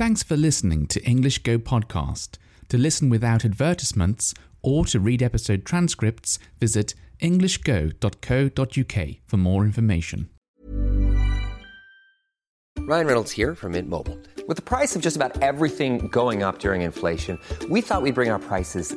Thanks for listening to English Go Podcast. To listen without advertisements or to read episode transcripts, visit englishgo.co.uk for more information. Ryan Reynolds here from Mint Mobile. With the price of just about everything going up during inflation, we thought we'd bring our prices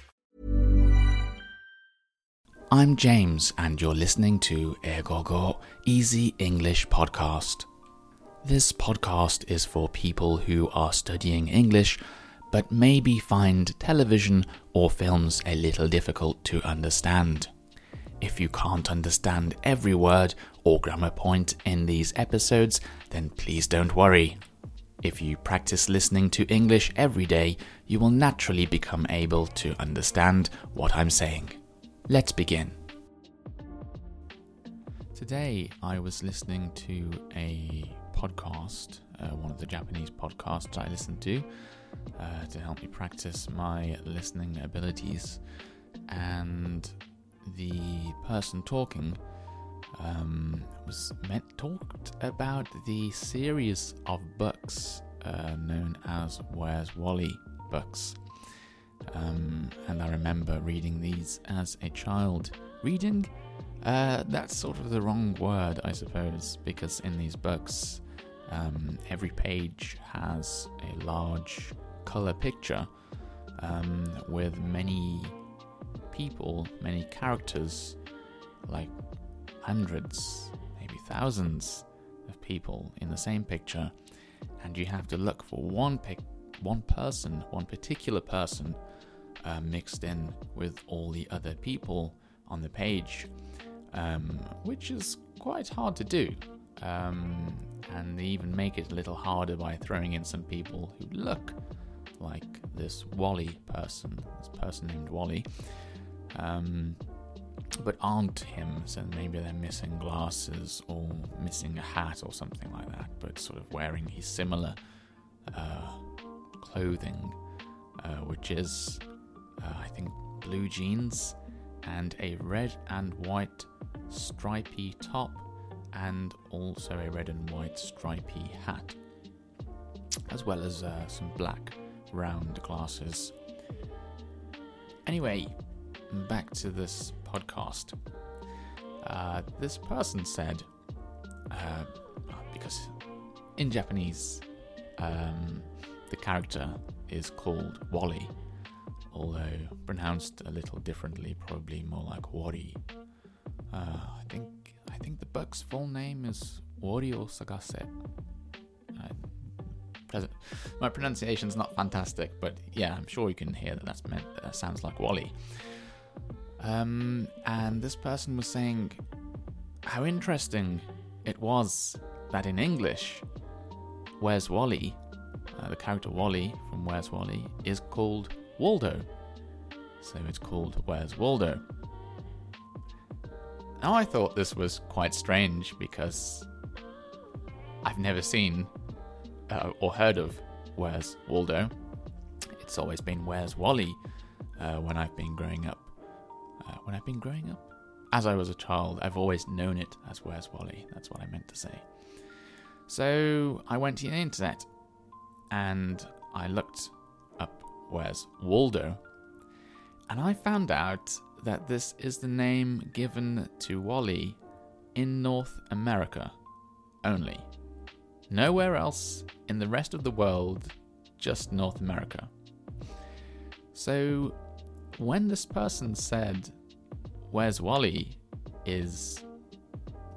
I'm James, and you're listening to EigoGo Easy English Podcast. This podcast is for people who are studying English but maybe find television or films a little difficult to understand. If you can't understand every word or grammar point in these episodes, then please don't worry. If you practice listening to English every day, you will naturally become able to understand what I'm saying. Let's begin. Today, I was listening to a podcast, uh, one of the Japanese podcasts I listen to, uh, to help me practice my listening abilities. And the person talking um, was meant talked about the series of books uh, known as Where's Wally books. Um, and I remember reading these as a child. Reading, uh, that's sort of the wrong word, I suppose, because in these books, um, every page has a large color picture um, with many people, many characters, like hundreds, maybe thousands of people in the same picture, and you have to look for one pic, one person, one particular person, uh, mixed in with all the other people on the page, um, which is quite hard to do. Um, and they even make it a little harder by throwing in some people who look like this Wally person, this person named Wally, um, but aren't him. So maybe they're missing glasses or missing a hat or something like that, but sort of wearing his similar uh, clothing, uh, which is, uh, I think, blue jeans and a red and white stripy top, and also a red and white stripy hat, as well as uh, some black round glasses. Anyway, back to this podcast. Uh, this person said, uh, because in Japanese, um, the character is called Wally, although pronounced a little differently, probably more like Wari. Uh, I think I think the book's full name is Wario Sagase. Uh, my pronunciation's not fantastic, but yeah, I'm sure you can hear that that's meant. That sounds like Wally. Um, and this person was saying how interesting it was that in English, Where's Wally, uh, the character Wally from Where's Wally, is called Waldo. So it's called Where's Waldo. Now I thought this was quite strange because I've never seen uh, or heard of Where's Waldo. It's always been Where's Wally uh, when I've been growing up. Uh, when I've been growing up. As I was a child, I've always known it as Where's Wally. That's what I meant to say. So I went to the internet and I looked up Where's Waldo, and I found out that this is the name given to Wally in North America only. Nowhere else in the rest of the world, just North America. So, when this person said, Where's Wally? is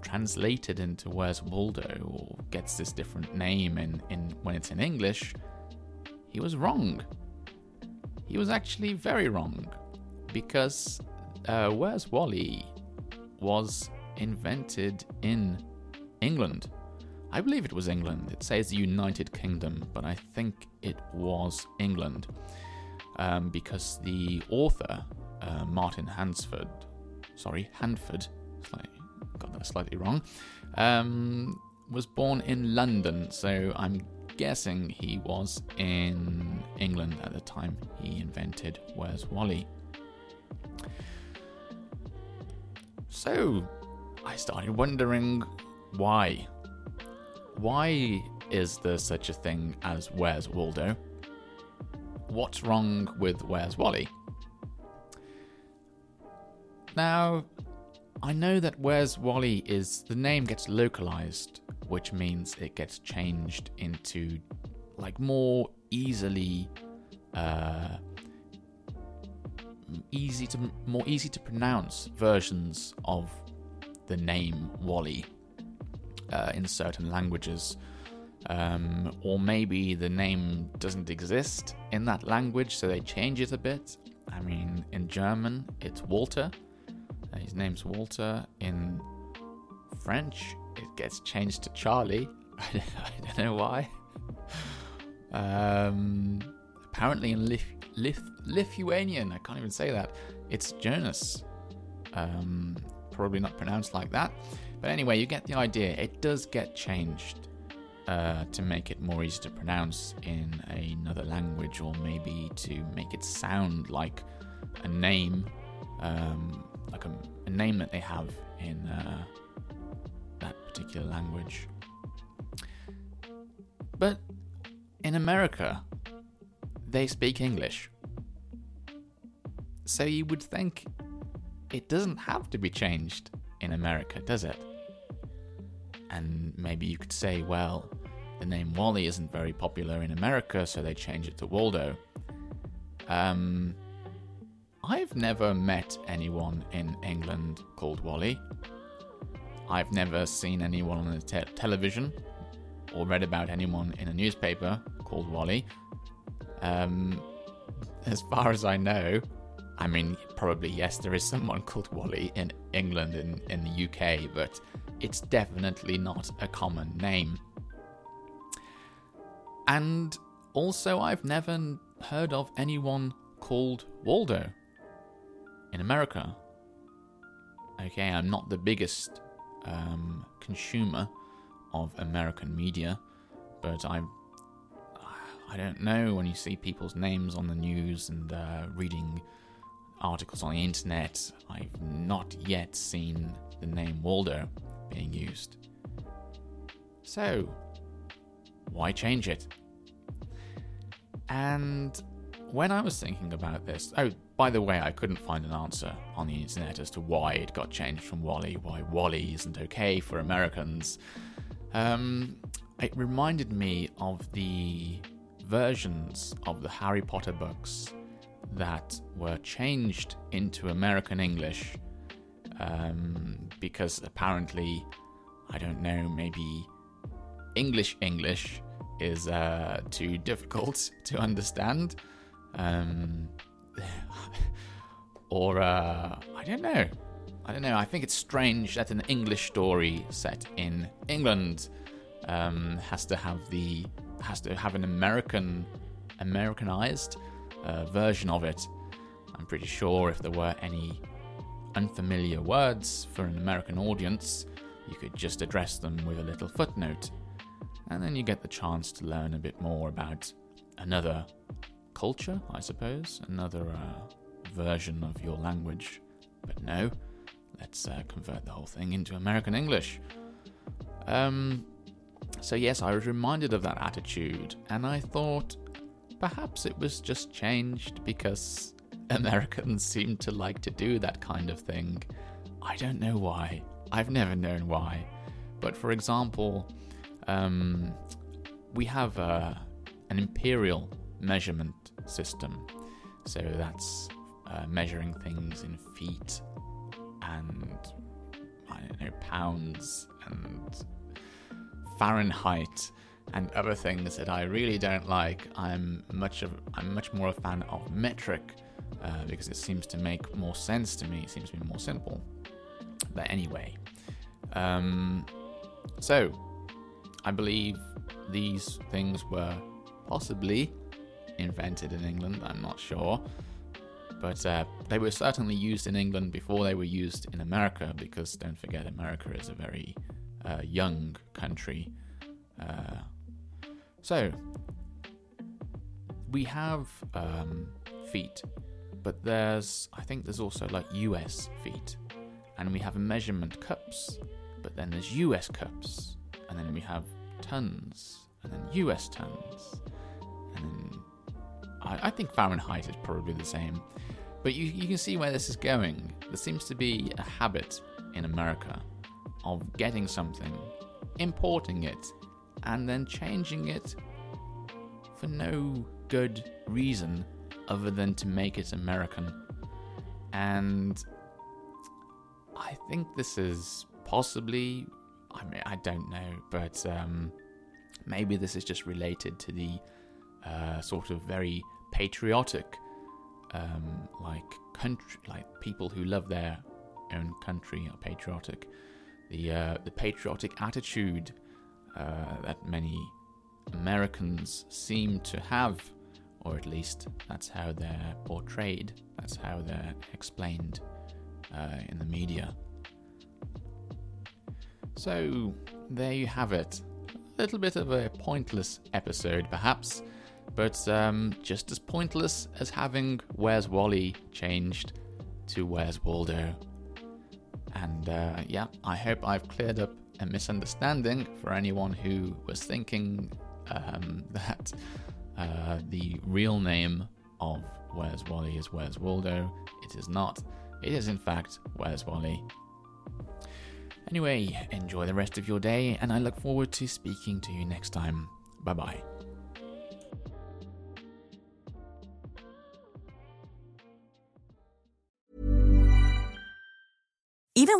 translated into Where's Waldo or gets this different name in, in when it's in English, he was wrong. He was actually very wrong because uh, Where's Wally was invented in England. I believe it was England. It says United Kingdom, but I think it was England um, because the author, uh, Martin Hansford, sorry, Hanford, slightly, got that slightly wrong, um, was born in London, so I'm guessing he was in England at the time he invented Where's Wally. So, I started wondering why. Why is there such a thing as Where's Waldo? What's wrong with Where's Wally? Now, I know that Where's Wally is the name gets localized, which means it gets changed into like more easily uh, easy to more easy to pronounce versions of the name Wally uh, in certain languages. Um, or maybe the name doesn't exist in that language, so they change it a bit. I mean, in German, it's Walter. Uh, his name's Walter. In French, it gets changed to Charlie. I don't know why. um, apparently, in Lith- Lith- Lithuanian, I can't even say that, it's Jonas. Um, probably not pronounced like that. But anyway, you get the idea. It does get changed uh, to make it more easy to pronounce in another language, or maybe to make it sound like a name, um, like a, a, name that they have in uh, that particular language. But in America, they speak English. So you would think it doesn't have to be changed in America, does it? And maybe you could say, well, the name Wally isn't very popular in America, so they change it to Waldo. Um, I've never met anyone in England called Wally. I've never seen anyone on the te- television or read about anyone in a newspaper called Wally. Um, as far as I know, I mean, probably yes, there is someone called Wally in England and in the UK, but it's definitely not a common name. And also, I've never heard of anyone called Waldo in America. Okay, I'm not the biggest um, consumer of American media, but I I don't know when you see people's names on the news and uh, reading articles on the internet, I've not yet seen the name Waldo being used. So, why change it? And when I was thinking about this, oh, by the way, I couldn't find an answer on the internet as to why it got changed from Wally, why Wally isn't okay for Americans. Um, it reminded me of the versions of the Harry Potter books that were changed into American English um, because apparently, I don't know, maybe English English is uh, too difficult to understand. Um, or, uh, I don't know. I don't know. I think it's strange that an English story set in England um, has to have the has to have an American Americanized uh, version of it. I'm pretty sure if there were any unfamiliar words for an American audience, you could just address them with a little footnote, and then you get the chance to learn a bit more about another culture, I suppose, another uh, version of your language But no, let's uh, convert the whole thing into American English. Um, so, yes, I was reminded of that attitude, and I thought perhaps it was just changed because Americans seem to like to do that kind of thing. I don't know why. I've never known why. But for example, um, we have uh, an imperial measurement system. So that's uh, measuring things in feet and I don't know pounds and Fahrenheit and other things that I really don't like. I'm much of I'm much more a fan of metric uh, because it seems to make more sense to me. It seems to be more simple. But anyway, um, so I believe these things were possibly invented in England. I'm not sure. But uh, they were certainly used in England before they were used in America, because don't forget, America is a very uh, young country. Uh, so, we have um, feet, but there's, I think there's also like US feet. And we have measurement cups, but then there's US cups. And then we have tons, and then US tons. And then I, I think Fahrenheit is probably the same. But you, you can see where this is going. There seems to be a habit in America of getting something, importing it, and then changing it for no good reason other than to make it American. And I think this is possibly, I mean, I don't know, but um, maybe this is just related to the uh, sort of very patriotic, um, like country, like people who love their own country are patriotic. The uh, the patriotic attitude uh, that many Americans seem to have, or at least that's how they're portrayed. That's how they're explained uh, in the media. So there you have it. A little bit of a pointless episode, perhaps but um, just as pointless as having Where's Wally changed to Where's Waldo. And uh, yeah, I hope I've cleared up a misunderstanding for anyone who was thinking um, that uh, the real name of Where's Wally is Where's Waldo. It is not. It is, in fact, Where's Wally. Anyway, enjoy the rest of your day, and I look forward to speaking to you next time. Bye bye.